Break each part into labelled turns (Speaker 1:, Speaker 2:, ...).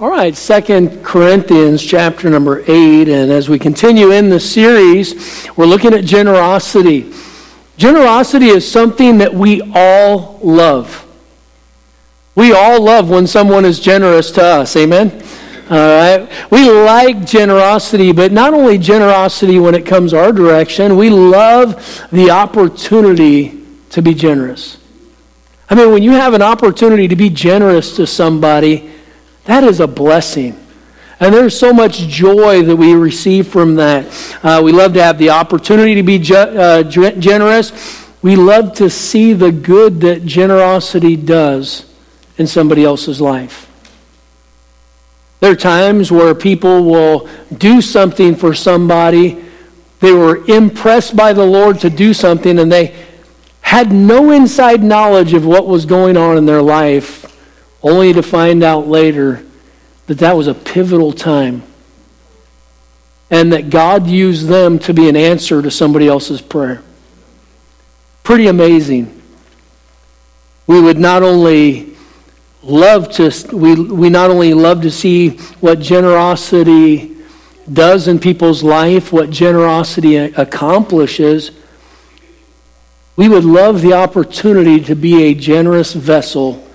Speaker 1: All right, Second Corinthians chapter number 8 and as we continue in the series, we're looking at generosity. Generosity is something that we all love. We all love when someone is generous to us. Amen. All right. We like generosity, but not only generosity when it comes our direction, we love the opportunity to be generous. I mean, when you have an opportunity to be generous to somebody, that is a blessing. And there's so much joy that we receive from that. Uh, we love to have the opportunity to be ge- uh, generous. We love to see the good that generosity does in somebody else's life. There are times where people will do something for somebody. They were impressed by the Lord to do something, and they had no inside knowledge of what was going on in their life, only to find out later that that was a pivotal time and that God used them to be an answer to somebody else's prayer. Pretty amazing. We would not only love to we, we not only love to see what generosity does in people's life, what generosity accomplishes, we would love the opportunity to be a generous vessel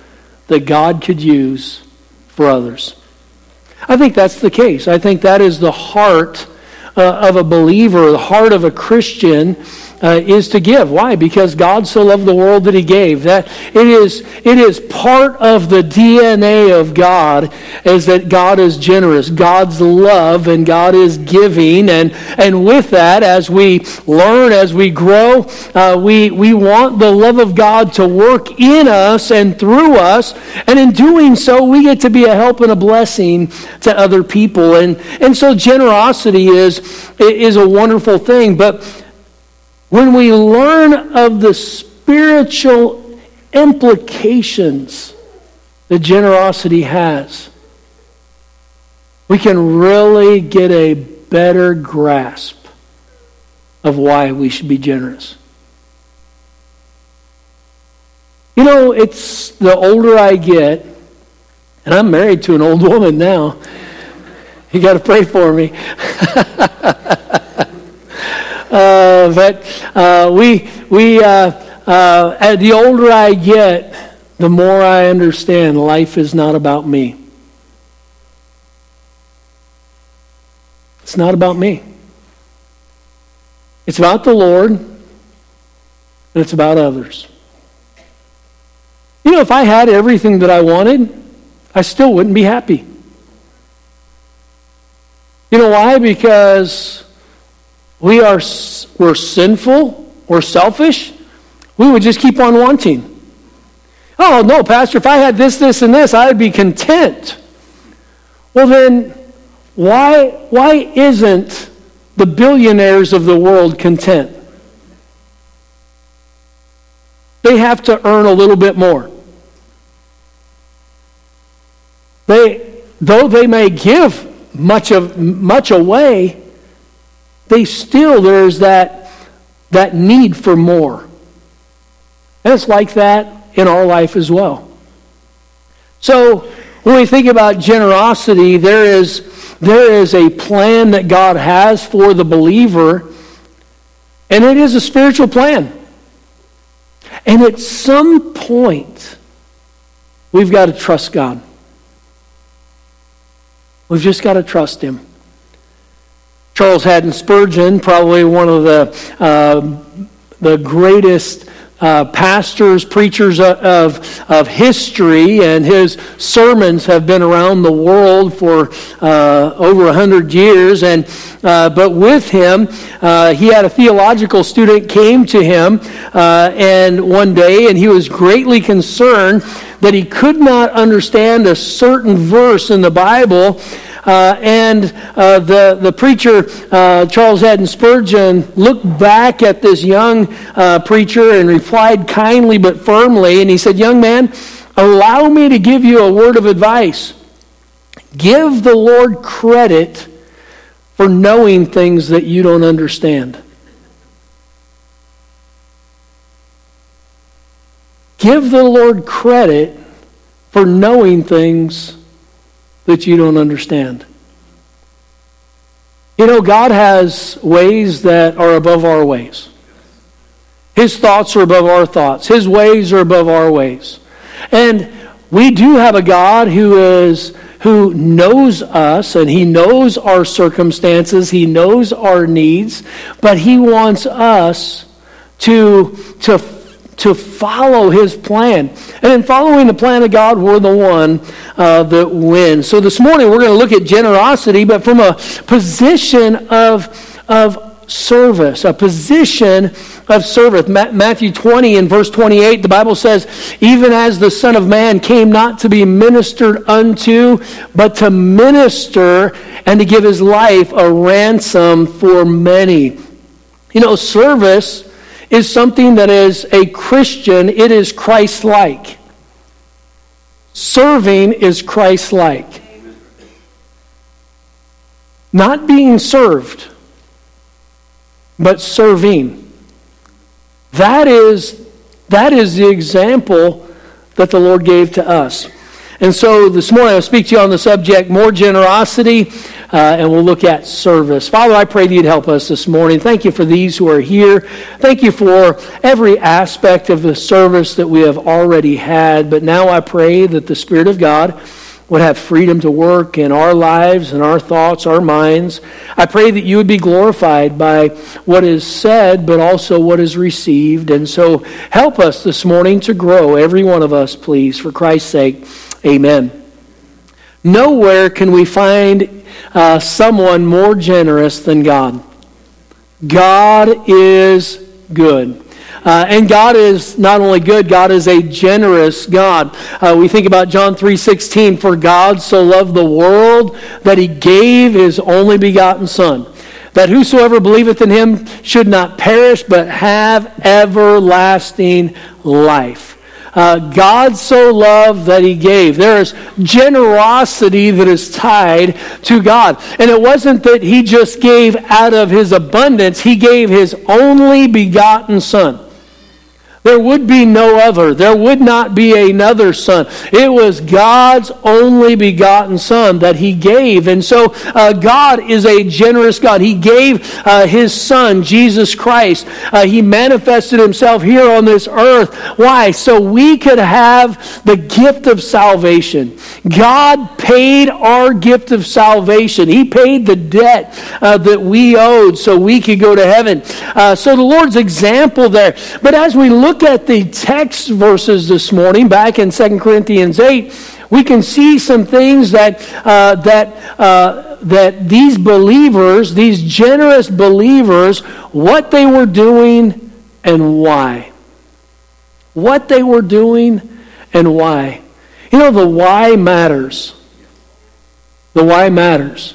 Speaker 1: that God could use for others. I think that's the case. I think that is the heart uh, of a believer, the heart of a Christian uh, is to give. Why? Because God so loved the world that He gave. That it is it is part of the DNA of God is that God is generous. God's love and God is giving, and and with that, as we learn, as we grow, uh, we we want the love of God to work in us and through us, and in doing so, we get to be a help and a blessing to other people. And and so generosity is is a wonderful thing, but when we learn of the spiritual implications that generosity has, we can really get a better grasp of why we should be generous. You know, it's the older I get, and I'm married to an old woman now. You got to pray for me. Uh, but uh, we, we uh, uh, the older I get, the more I understand life is not about me. It's not about me. It's about the Lord, and it's about others. You know, if I had everything that I wanted, I still wouldn't be happy. You know why? Because we are we're sinful or selfish, we would just keep on wanting. Oh, no, Pastor, if I had this, this, and this, I'd be content. Well, then, why, why isn't the billionaires of the world content? They have to earn a little bit more. They, though they may give much, of, much away, they still, there's that, that need for more. And it's like that in our life as well. So, when we think about generosity, there is, there is a plan that God has for the believer, and it is a spiritual plan. And at some point, we've got to trust God. We've just got to trust Him. Charles Haddon Spurgeon, probably one of the, uh, the greatest uh, pastors, preachers of, of history, and his sermons have been around the world for uh, over a hundred years. And uh, but with him, uh, he had a theological student came to him, uh, and one day, and he was greatly concerned that he could not understand a certain verse in the Bible. Uh, and uh, the, the preacher, uh, Charles Haddon Spurgeon, looked back at this young uh, preacher and replied kindly but firmly. And he said, Young man, allow me to give you a word of advice. Give the Lord credit for knowing things that you don't understand. Give the Lord credit for knowing things that you don't understand. You know, God has ways that are above our ways. His thoughts are above our thoughts. His ways are above our ways. And we do have a God who is who knows us and he knows our circumstances, he knows our needs, but he wants us to to to follow his plan. And in following the plan of God, we're the one uh, that wins. So this morning we're going to look at generosity, but from a position of, of service, a position of service. Matthew 20 and verse 28, the Bible says, Even as the Son of Man came not to be ministered unto, but to minister and to give his life a ransom for many. You know, service is something that is a Christian, it is Christ like. Serving is Christ like. Not being served but serving. That is, that is the example that the Lord gave to us. And so this morning I'll speak to you on the subject more generosity, uh, and we'll look at service. Father, I pray that you'd help us this morning. Thank you for these who are here. Thank you for every aspect of the service that we have already had. But now I pray that the Spirit of God would have freedom to work in our lives and our thoughts, our minds. I pray that you would be glorified by what is said, but also what is received. And so help us this morning to grow, every one of us, please, for Christ's sake. Amen. Nowhere can we find uh, someone more generous than God. God is good. Uh, and God is not only good, God is a generous God. Uh, we think about John 3.16, For God so loved the world that he gave his only begotten Son, that whosoever believeth in him should not perish, but have everlasting life. Uh, God so loved that he gave. There is generosity that is tied to God. And it wasn't that he just gave out of his abundance, he gave his only begotten Son. There would be no other. There would not be another son. It was God's only begotten son that he gave. And so uh, God is a generous God. He gave uh, his son, Jesus Christ. Uh, he manifested himself here on this earth. Why? So we could have the gift of salvation. God paid our gift of salvation. He paid the debt uh, that we owed so we could go to heaven. Uh, so the Lord's example there. But as we look look at the text verses this morning, back in 2 Corinthians 8, we can see some things that, uh, that, uh, that these believers, these generous believers, what they were doing and why. What they were doing and why. You know, the why matters. The why matters.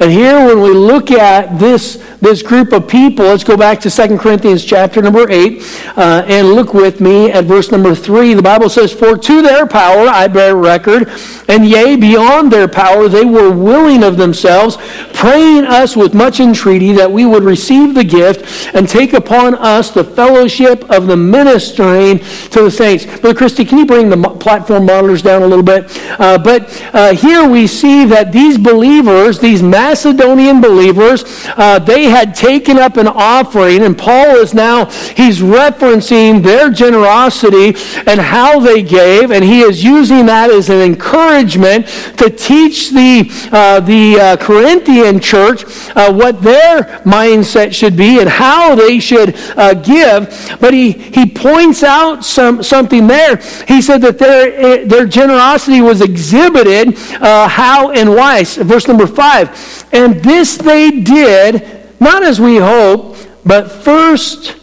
Speaker 1: And here, when we look at this, this group of people, let's go back to 2 Corinthians chapter number 8 uh, and look with me at verse number 3. The Bible says, For to their power I bear record, and yea, beyond their power they were willing of themselves, praying us with much entreaty that we would receive the gift and take upon us the fellowship of the ministering to the saints. Brother Christy, can you bring the platform monitors down a little bit? Uh, but uh, here we see that these believers, these Macedonian believers, uh, they had taken up an offering, and Paul is now, he's referencing their generosity and how they gave, and he is using that as an encouragement to teach the, uh, the uh, Corinthian church uh, what their mindset should be and how they should uh, give. But he, he points out some, something there. He said that their, eh, their generosity was exhibited uh, how and why. Verse number 5 and this they did, not as we hope, but first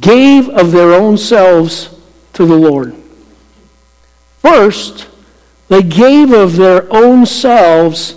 Speaker 1: gave of their own selves to the Lord. First, they gave of their own selves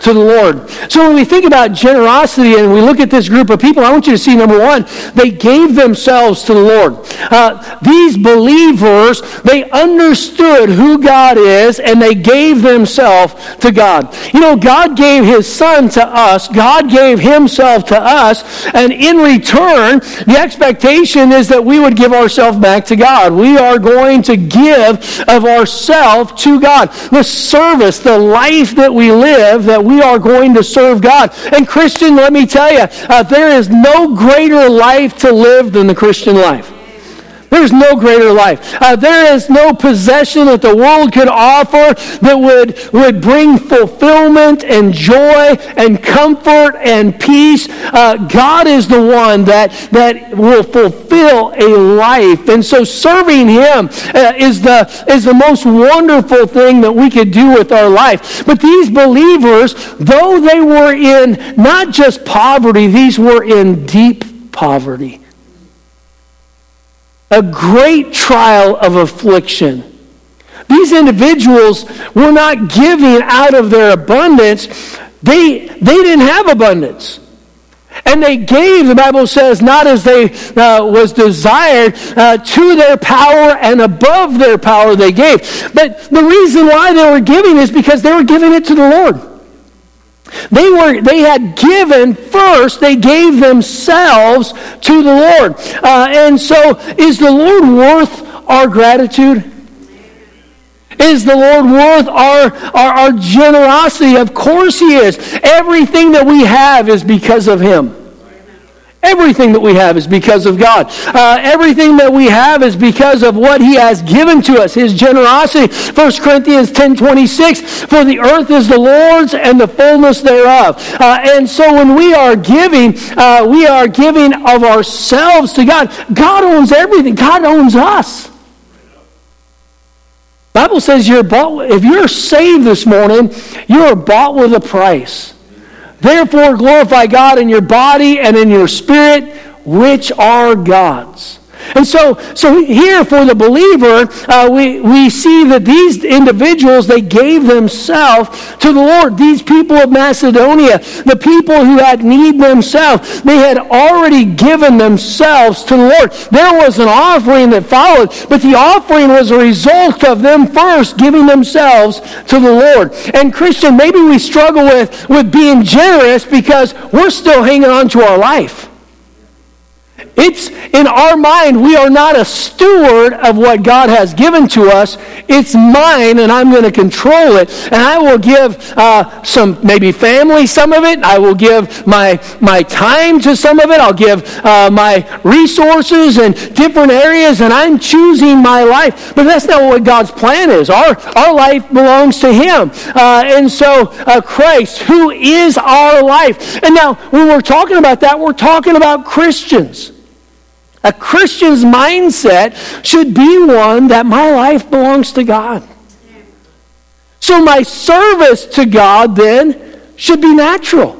Speaker 1: to the Lord. So when we think about generosity and we look at this group of people, I want you to see number one, they gave themselves to the Lord. Uh, these believers, they understood who God is and they gave themselves to God. You know, God gave his son to us, God gave himself to us, and in return, the expectation is that we would give ourselves back to God. We are going to give of ourselves to God. The service, the life that we live, that we are going to serve God. And Christian, let me tell you, uh, there is no greater life to live than the Christian life. There's no greater life. Uh, there is no possession that the world could offer that would, would bring fulfillment and joy and comfort and peace. Uh, God is the one that, that will fulfill a life. And so serving Him uh, is, the, is the most wonderful thing that we could do with our life. But these believers, though they were in not just poverty, these were in deep poverty a great trial of affliction. These individuals were not giving out of their abundance. They, they didn't have abundance. And they gave, the Bible says, not as they uh, was desired, uh, to their power and above their power they gave. But the reason why they were giving is because they were giving it to the Lord. They were they had given first, they gave themselves to the Lord. Uh, and so is the Lord worth our gratitude? Is the Lord worth our, our, our generosity? Of course He is. Everything that we have is because of Him. Everything that we have is because of God. Uh, everything that we have is because of what He has given to us, His generosity. 1 Corinthians 10 26, for the earth is the Lord's and the fullness thereof. Uh, and so when we are giving, uh, we are giving of ourselves to God. God owns everything, God owns us. Bible says you're bought, if you're saved this morning, you are bought with a price. Therefore, glorify God in your body and in your spirit, which are God's. And so, so here for the believer, uh, we, we see that these individuals, they gave themselves to the Lord. These people of Macedonia, the people who had need themselves, they had already given themselves to the Lord. There was an offering that followed, but the offering was a result of them first giving themselves to the Lord. And Christian, maybe we struggle with, with being generous because we're still hanging on to our life. It's in our mind, we are not a steward of what God has given to us. It's mine, and I'm going to control it. And I will give uh, some, maybe family, some of it. I will give my, my time to some of it. I'll give uh, my resources and different areas, and I'm choosing my life. But that's not what God's plan is. Our, our life belongs to Him. Uh, and so, uh, Christ, who is our life. And now, when we're talking about that, we're talking about Christians. A Christian's mindset should be one that my life belongs to God. So my service to God then should be natural.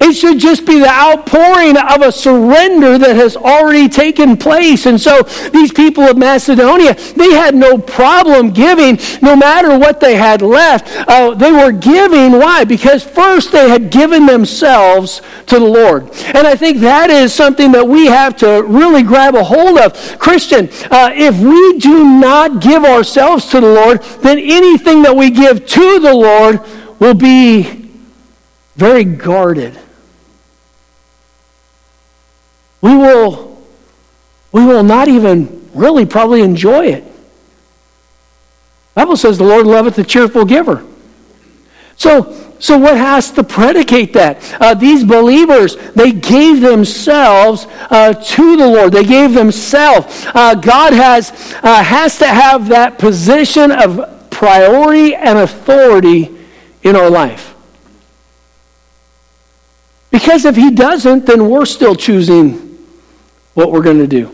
Speaker 1: It should just be the outpouring of a surrender that has already taken place. And so these people of Macedonia, they had no problem giving no matter what they had left. Uh, they were giving. Why? Because first they had given themselves to the Lord. And I think that is something that we have to really grab a hold of. Christian, uh, if we do not give ourselves to the Lord, then anything that we give to the Lord will be very guarded. We will, we will not even really probably enjoy it. The Bible says the Lord loveth the cheerful giver. So, so what has to predicate that? Uh, these believers, they gave themselves uh, to the Lord. They gave themselves. Uh, God has, uh, has to have that position of priority and authority in our life. Because if he doesn't, then we're still choosing what we're going to do.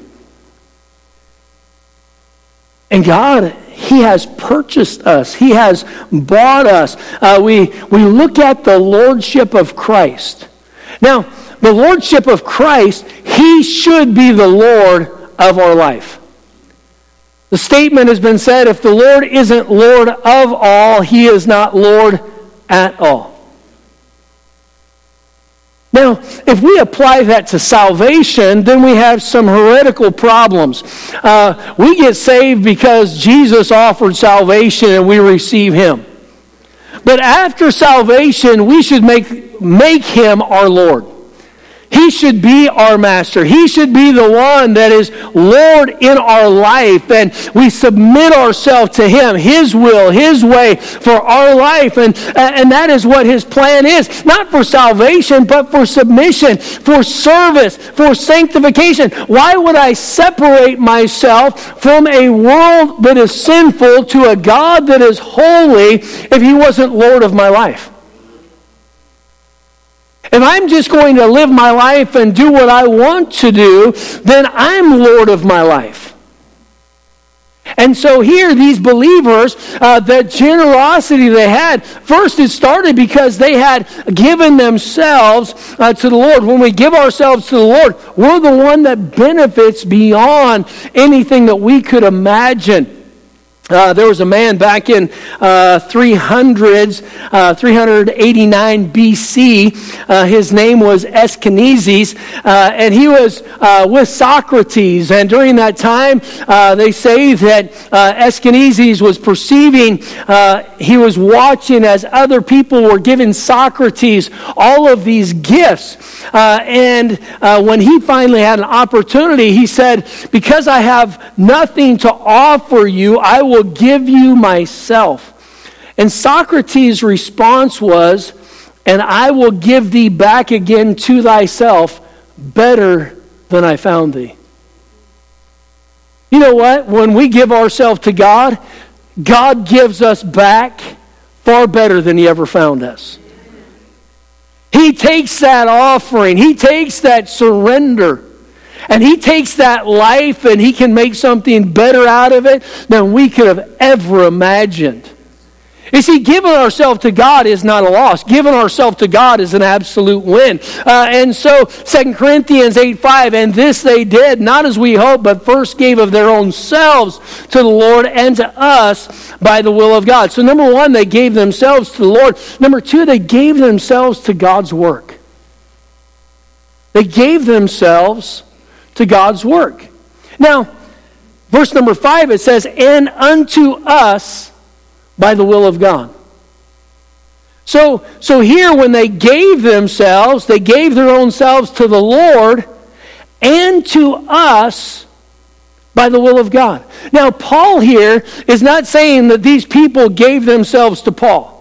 Speaker 1: And God, He has purchased us. He has bought us. Uh, we, we look at the Lordship of Christ. Now, the Lordship of Christ, He should be the Lord of our life. The statement has been said if the Lord isn't Lord of all, He is not Lord at all. Now, if we apply that to salvation, then we have some heretical problems. Uh, we get saved because Jesus offered salvation and we receive Him. But after salvation, we should make, make Him our Lord. He should be our master. He should be the one that is Lord in our life. And we submit ourselves to Him, His will, His way for our life. And, and that is what His plan is. Not for salvation, but for submission, for service, for sanctification. Why would I separate myself from a world that is sinful to a God that is holy if He wasn't Lord of my life? If I'm just going to live my life and do what I want to do, then I'm Lord of my life. And so here, these believers, uh, the generosity they had, first it started because they had given themselves uh, to the Lord. When we give ourselves to the Lord, we're the one that benefits beyond anything that we could imagine. Uh, there was a man back in uh, 300s, uh, 389 BC. Uh, his name was Aeschines, uh, and he was uh, with Socrates. And during that time, they say that Aeschines was perceiving, he was watching as other people were giving Socrates all of these gifts. and when he finally had an opportunity, he said, Because I have nothing to offer you, I will give you myself. And Socrates' response was, And I will give thee back again to thyself better than I found thee. You know what? When we give ourselves to God, God gives us back far better than He ever found us. He takes that offering, He takes that surrender. And he takes that life and he can make something better out of it than we could have ever imagined. You see, giving ourselves to God is not a loss. Giving ourselves to God is an absolute win. Uh, and so, 2 Corinthians 8 5, and this they did, not as we hoped, but first gave of their own selves to the Lord and to us by the will of God. So, number one, they gave themselves to the Lord. Number two, they gave themselves to God's work. They gave themselves to God's work. Now, verse number five, it says, And unto us by the will of God. So, so here, when they gave themselves, they gave their own selves to the Lord and to us by the will of God. Now, Paul here is not saying that these people gave themselves to Paul.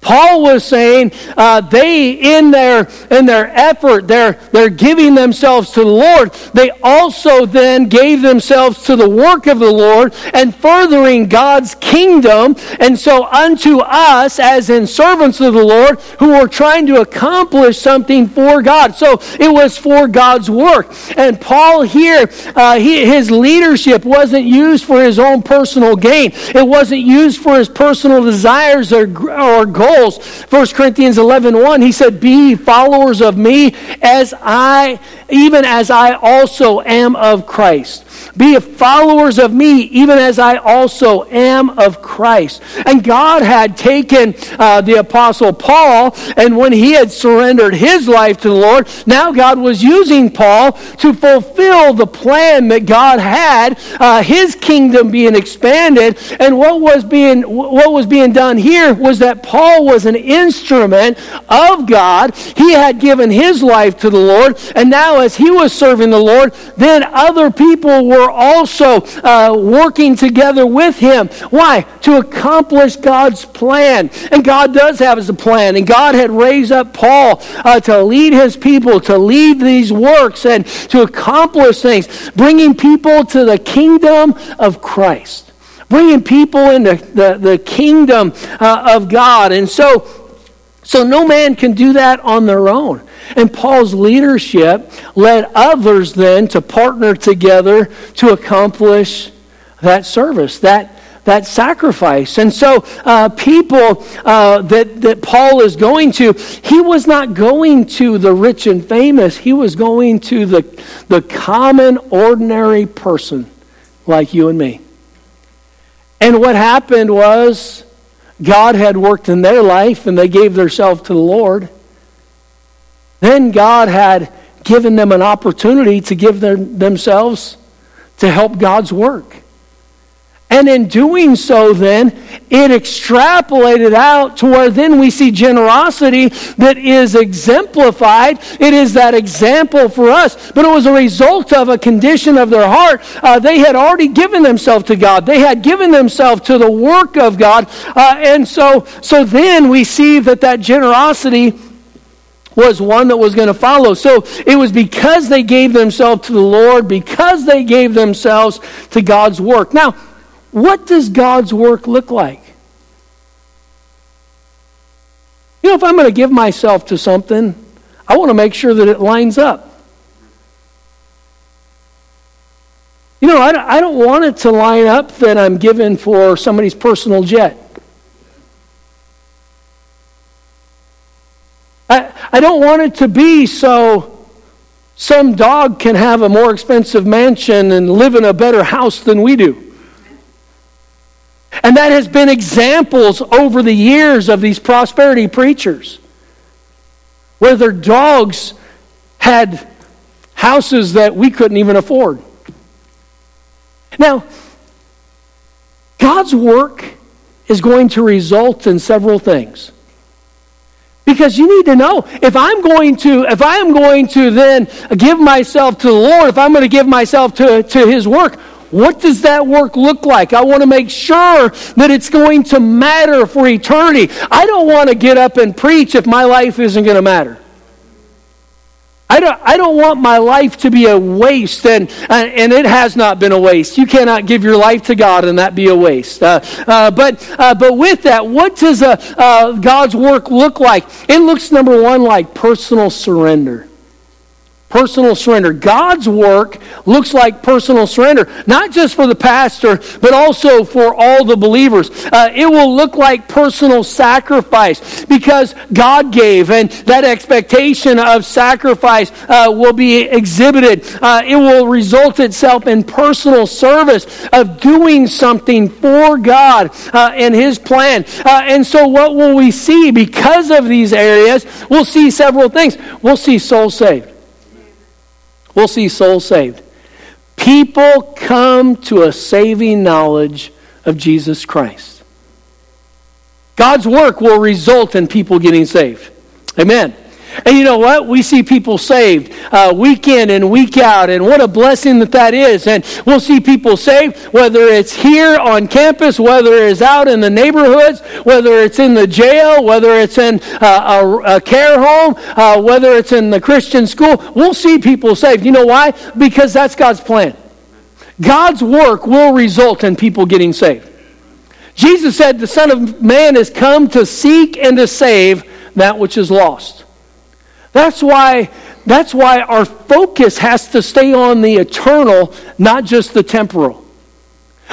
Speaker 1: Paul was saying uh, they, in their, in their effort, they're, they're giving themselves to the Lord. They also then gave themselves to the work of the Lord and furthering God's kingdom. And so unto us, as in servants of the Lord, who were trying to accomplish something for God. So it was for God's work. And Paul here, uh, he, his leadership wasn't used for his own personal gain. It wasn't used for his personal desires or, or goals goals. 1 Corinthians 11 1, he said, Be followers of me as I, even as I also am of Christ. Be followers of me, even as I also am of Christ. And God had taken uh, the Apostle Paul, and when he had surrendered his life to the Lord, now God was using Paul to fulfill the plan that God had, uh, his kingdom being expanded. And what was being what was being done here was that Paul was an instrument of God. He had given his life to the Lord, and now as he was serving the Lord, then other people were also uh, working together with him. Why? To accomplish God's plan. And God does have his plan. And God had raised up Paul uh, to lead his people, to lead these works, and to accomplish things, bringing people to the kingdom of Christ. Bringing people into the, the kingdom uh, of God. And so, so no man can do that on their own. And Paul's leadership led others then to partner together to accomplish that service, that, that sacrifice. And so, uh, people uh, that, that Paul is going to, he was not going to the rich and famous, he was going to the, the common, ordinary person like you and me. And what happened was God had worked in their life and they gave themselves to the Lord. then God had given them an opportunity to give themselves to help God's work. And in doing so, then, it extrapolated out to where then we see generosity that is exemplified. It is that example for us. But it was a result of a condition of their heart. Uh, they had already given themselves to God, they had given themselves to the work of God. Uh, and so, so then we see that that generosity was one that was going to follow. So it was because they gave themselves to the Lord, because they gave themselves to God's work. Now, what does God's work look like? You know, if I'm going to give myself to something, I want to make sure that it lines up. You know, I don't want it to line up that I'm given for somebody's personal jet. I, I don't want it to be so some dog can have a more expensive mansion and live in a better house than we do. And that has been examples over the years of these prosperity preachers where their dogs had houses that we couldn't even afford. Now, God's work is going to result in several things. Because you need to know if I'm going to if I am going to then give myself to the Lord, if I'm going to give myself to, to his work, what does that work look like? I want to make sure that it's going to matter for eternity. I don't want to get up and preach if my life isn't going to matter. I don't, I don't want my life to be a waste, and, and it has not been a waste. You cannot give your life to God and that be a waste. Uh, uh, but, uh, but with that, what does uh, uh, God's work look like? It looks, number one, like personal surrender. Personal surrender. God's work looks like personal surrender, not just for the pastor, but also for all the believers. Uh, it will look like personal sacrifice because God gave, and that expectation of sacrifice uh, will be exhibited. Uh, it will result itself in personal service of doing something for God uh, and His plan. Uh, and so, what will we see because of these areas? We'll see several things. We'll see souls saved we'll see souls saved. People come to a saving knowledge of Jesus Christ. God's work will result in people getting saved. Amen. And you know what? We see people saved uh, week in and week out, and what a blessing that that is. And we'll see people saved, whether it's here on campus, whether it's out in the neighborhoods, whether it's in the jail, whether it's in uh, a, a, care home, uh, whether it's in the Christian school. We'll see people saved. You know why? Because that's God's plan. God's work will result in people getting saved. Jesus said, The Son of Man has come to seek and to save that which is lost. That's why, that's why our focus has to stay on the eternal, not just the temporal.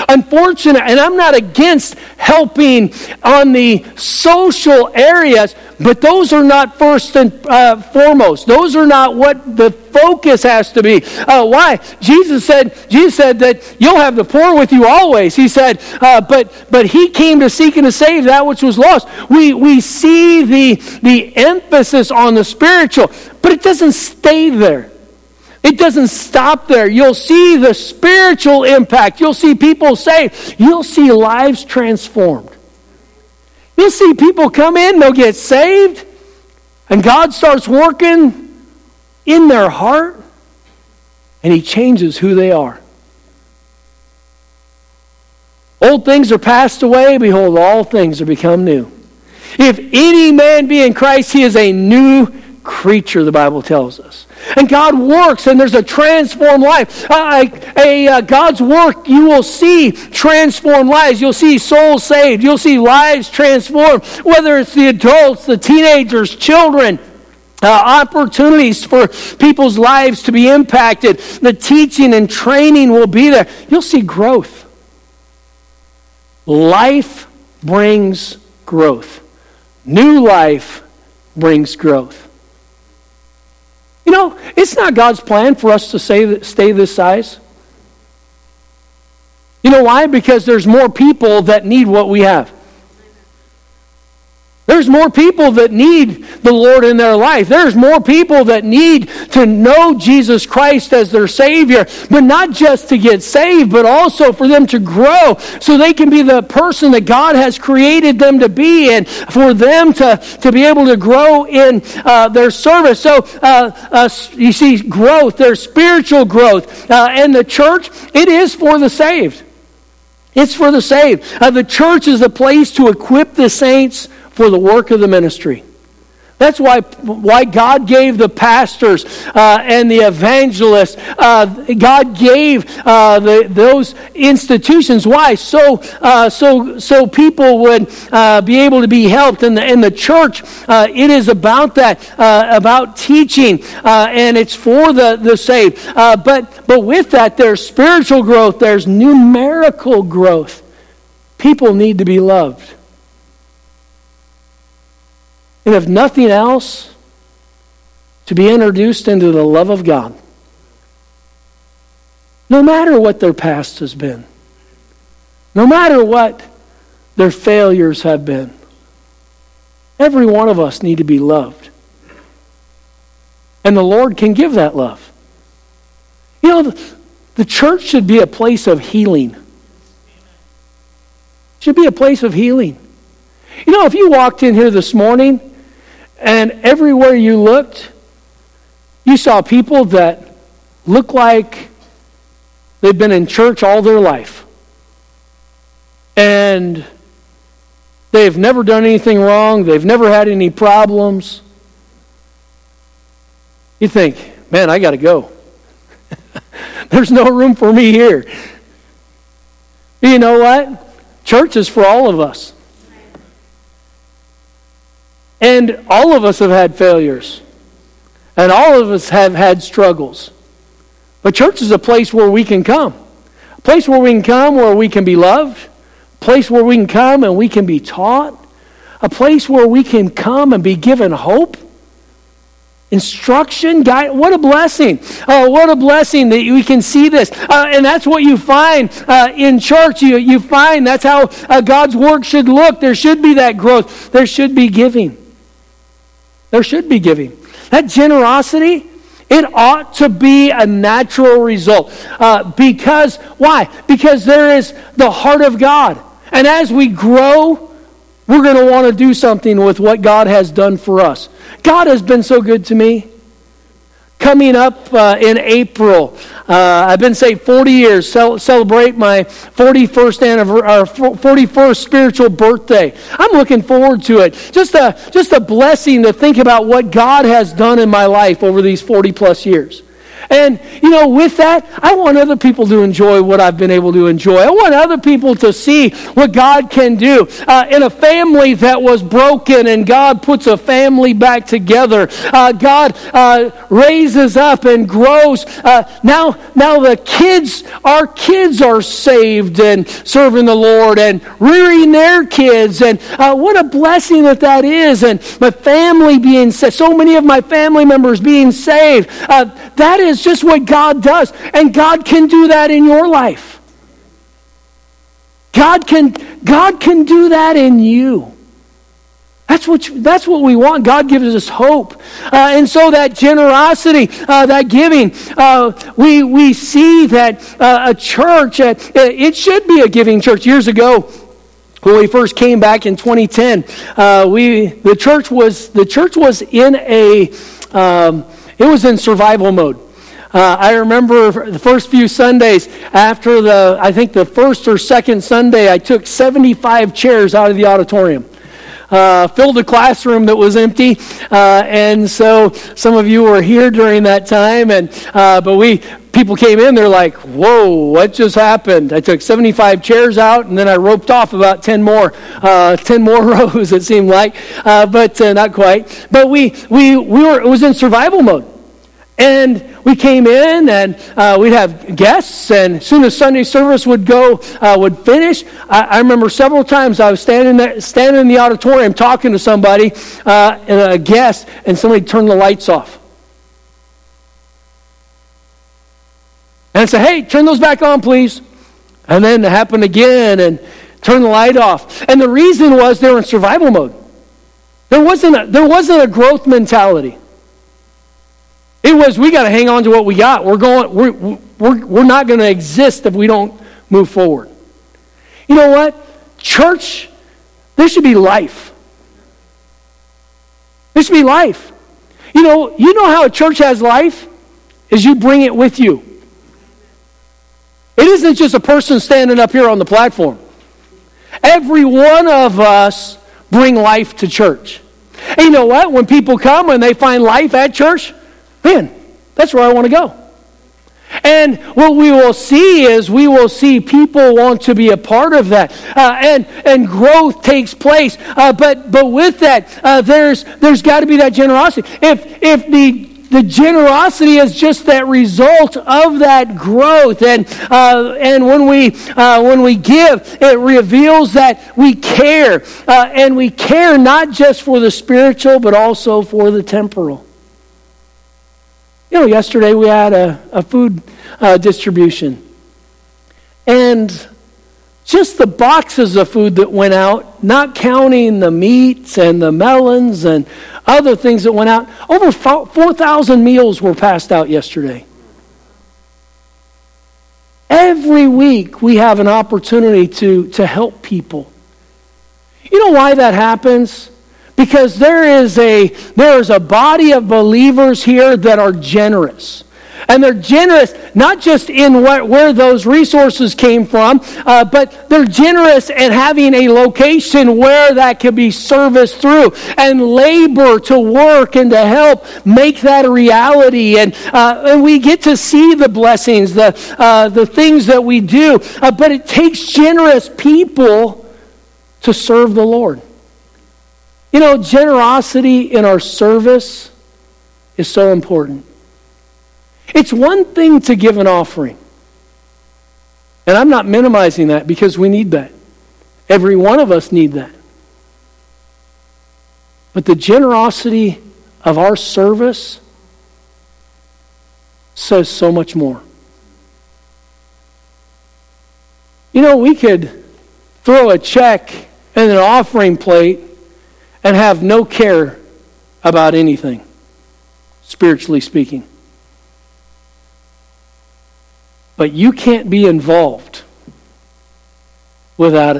Speaker 1: Unfortunate, and I'm not against helping on the social areas, but those are not first and uh, foremost. Those are not what the focus has to be. Uh, why? Jesus said. Jesus said that you'll have the poor with you always. He said, uh, but but he came to seek and to save that which was lost. We we see the the emphasis on the spiritual, but it doesn't stay there. It doesn't stop there. You'll see the spiritual impact. You'll see people saved. You'll see lives transformed. You'll see people come in, they'll get saved, and God starts working in their heart, and He changes who they are. Old things are passed away, behold, all things are become new. If any man be in Christ, he is a new creature, the Bible tells us. And God works, and there's a transformed life. Uh, a, God's work, you will see transformed lives. You'll see souls saved. You'll see lives transformed, whether it's the adults, the teenagers, children. Uh, opportunities for people's lives to be impacted. The teaching and training will be there. You'll see growth. Life brings growth. New life brings growth. You know, it's not God's plan for us to say, stay this size. You know why? Because there's more people that need what we have. There's more people that need the Lord in their life. There's more people that need to know Jesus Christ as their Savior, but not just to get saved, but also for them to grow so they can be the person that God has created them to be and for them to, to be able to grow in uh, their service. So uh, uh, you see growth, there's spiritual growth. Uh, and the church, it is for the saved. It's for the saved. Uh, the church is a place to equip the saints for the work of the ministry. That's why, why God gave the pastors uh, and the evangelists, uh, God gave uh, the, those institutions. Why? So, uh, so, so people would uh, be able to be helped. In the, in the church, uh, it is about that, about teaching, and it's for the, the saved. but, but with that, there's spiritual growth, there's numerical growth. People need to be loved. And if nothing else, to be introduced into the love of God. No matter what their past has been, no matter what their failures have been, every one of us need to be loved. And the Lord can give that love. You know, the, church should be a place of healing. It Should be a place of healing. You know, if you walked in here this morning and everywhere you looked, you saw people that looked like they've been in church all their life. And they've never done anything wrong, they've never had any problems. You think, man, I got to go. There's no room for me here. But you know what? Church is for all of us. And all of us have had failures. And all of us have had struggles. But church is a place where we can come. A place where we can come where we can be loved. A place where we can come and we can be taught. A place where we can come and be given hope. Instruction, guide. What a blessing. Oh, what a blessing that we can see this. Uh, and that's what you find uh, in church. You, you find that's how uh, God's work should look. There should be that growth, there should be giving. There should be giving. That generosity, it ought to be a natural result. Uh, because, why? Because there is the heart of God. And as we grow, we're going to want to do something with what God has done for us. God has been so good to me. Coming up uh, in April, uh, I've been saved 40 years, cel- celebrate my 41st, anniversary, 41st spiritual birthday. I'm looking forward to it. Just a, just a blessing to think about what God has done in my life over these 40 plus years. And, you know, with that, I want other people to enjoy what I've been able to enjoy. I want other people to see what God can do. Uh, in a family that was broken and God puts a family back together, uh, God uh, raises up and grows. Uh, now, now the kids, our kids are saved and serving the Lord and rearing their kids. And uh, what a blessing that that is. And my family being saved, so many of my family members being saved. Uh, that is is just what God does. And God can do that in your life. God can, God can do that in you. That's what, you, that's what we want. God gives us hope. Uh, and so that generosity, uh, that giving, uh, we, we see that uh, a church, uh, it should be a giving church. Years ago, when we first came back in 2010, uh, we, the, church was, the church was in a, um, it was in survival mode. Uh, I remember the first few Sundays after the, I think the first or second Sunday, I took 75 chairs out of the auditorium. Uh, filled a classroom that was empty, uh, and so some of you were here during that time. And uh, but we people came in, they're like, "Whoa, what just happened?" I took 75 chairs out, and then I roped off about 10 more, uh, 10 more rows. It seemed like, uh, but not quite. But we we we were it was in survival mode. And we came in and uh, we'd have guests, and as soon as Sunday service would go, uh, would finish, I, I, remember several times I was standing there, standing in the auditorium talking to somebody, uh, a guest, and somebody turned the lights off. And I said, hey, turn those back on, please. And then it happened again, and turn the light off. And the reason was they were in survival mode. There wasn't a, there wasn't a growth mentality. It was we got to hang on to what we got. We're going we're, we're, we're not going to exist if we don't move forward. You know what? Church, there should be life. There should be life. You know, you know how a church has life? Is you bring it with you. It isn't just a person standing up here on the platform. Every one of us bring life to church. And you know what? When people come and they find life at church, man, that's where I want to go. And what we will see is we will see people want to be a part of that, uh, and and growth takes place. Uh, but but with that, uh, there's there's got to be that generosity. If if the the generosity is just that result of that growth. And, uh, and when, we, uh, when we give, it reveals that we care. Uh, and we care not just for the spiritual, but also for the temporal. You know, yesterday we had a, a food uh, distribution. And just the boxes of food that went out, not counting the meats and the melons and other things that went out. Over 4,000 meals were passed out yesterday. Every week we have an opportunity to, to help people. You know why that happens? Because there is a there is a body of believers here that are generous. And they're generous, not just in what, where those resources came from, uh, but they're generous in having a location where that can be serviced through and labor to work and to help make that a reality. And, uh, and we get to see the blessings, the, uh, the things that we do. Uh, but it takes generous people to serve the Lord. You know, generosity in our service is so important. It's one thing to give an offering. And I'm not minimizing that because we need that. Every one of us need that. But the generosity of our service says so much more. You know, we could throw a check and an offering plate and have no care about anything, spiritually speaking. But you can't be involved without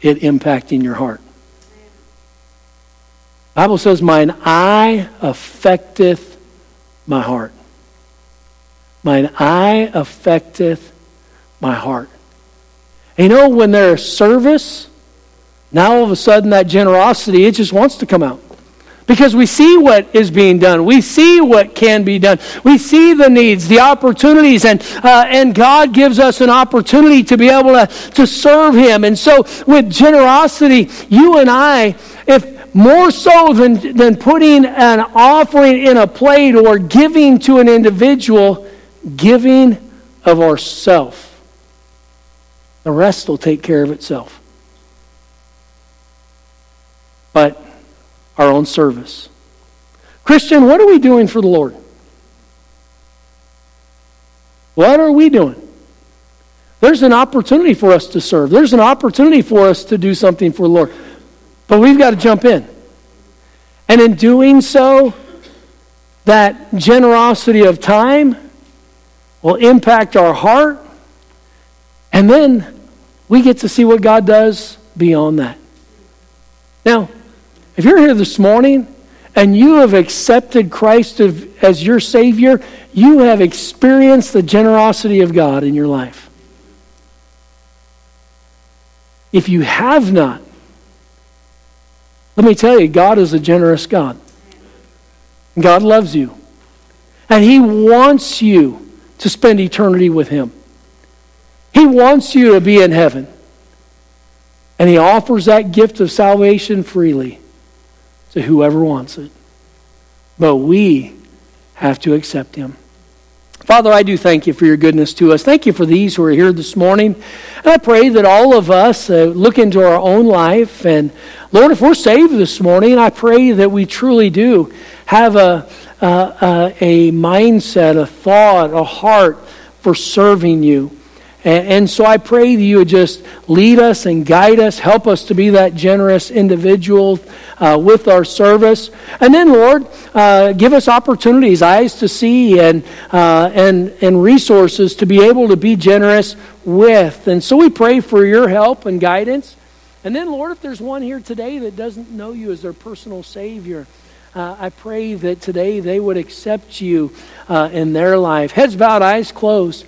Speaker 1: it impacting your heart. The Bible says, Mine eye affecteth my heart. Mine eye affecteth my heart. And you know, when there's service, now all of a sudden that generosity, it just wants to come out. Because we see what is being done. We see what can be done. We see the needs, the opportunities, and, uh, and God gives us an opportunity to be able to, to serve Him. And so, with generosity, you and I, if more so than, than putting an offering in a plate or giving to an individual, giving of ourself. The rest will take care of itself. But our own service. Christian, what are we doing for the Lord? What are we doing? There's an opportunity for us to serve. There's an opportunity for us to do something for the Lord. But we've got to jump in. And in doing so, that generosity of time will impact our heart. And then we get to see what God does beyond that. Now, if you're here this morning and you have accepted Christ as your Savior, you have experienced the generosity of God in your life. If you have not, let me tell you, God is a generous God. God loves you. And He wants you to spend eternity with Him. He wants you to be in heaven. And He offers that gift of salvation freely to whoever wants it. But we have to accept him. Father, I do thank you for your goodness to us. Thank you for these who are here this morning. And I pray that all of us uh, look into our own life. And Lord, if we're saved this morning, I pray that we truly do have a, a mindset, a thought, a heart for serving you. And, and, so I pray that you would just lead us and guide us, help us to be that generous individual uh, with our service. And then, Lord, uh, give us opportunities, eyes to see, and, uh, and, and resources to be able to be generous with. And so we pray for your help and guidance. And then, Lord, if there's one here today that doesn't know you as their personal Savior, uh, I pray that today they would accept you uh, in their life. Heads bowed, eyes closed.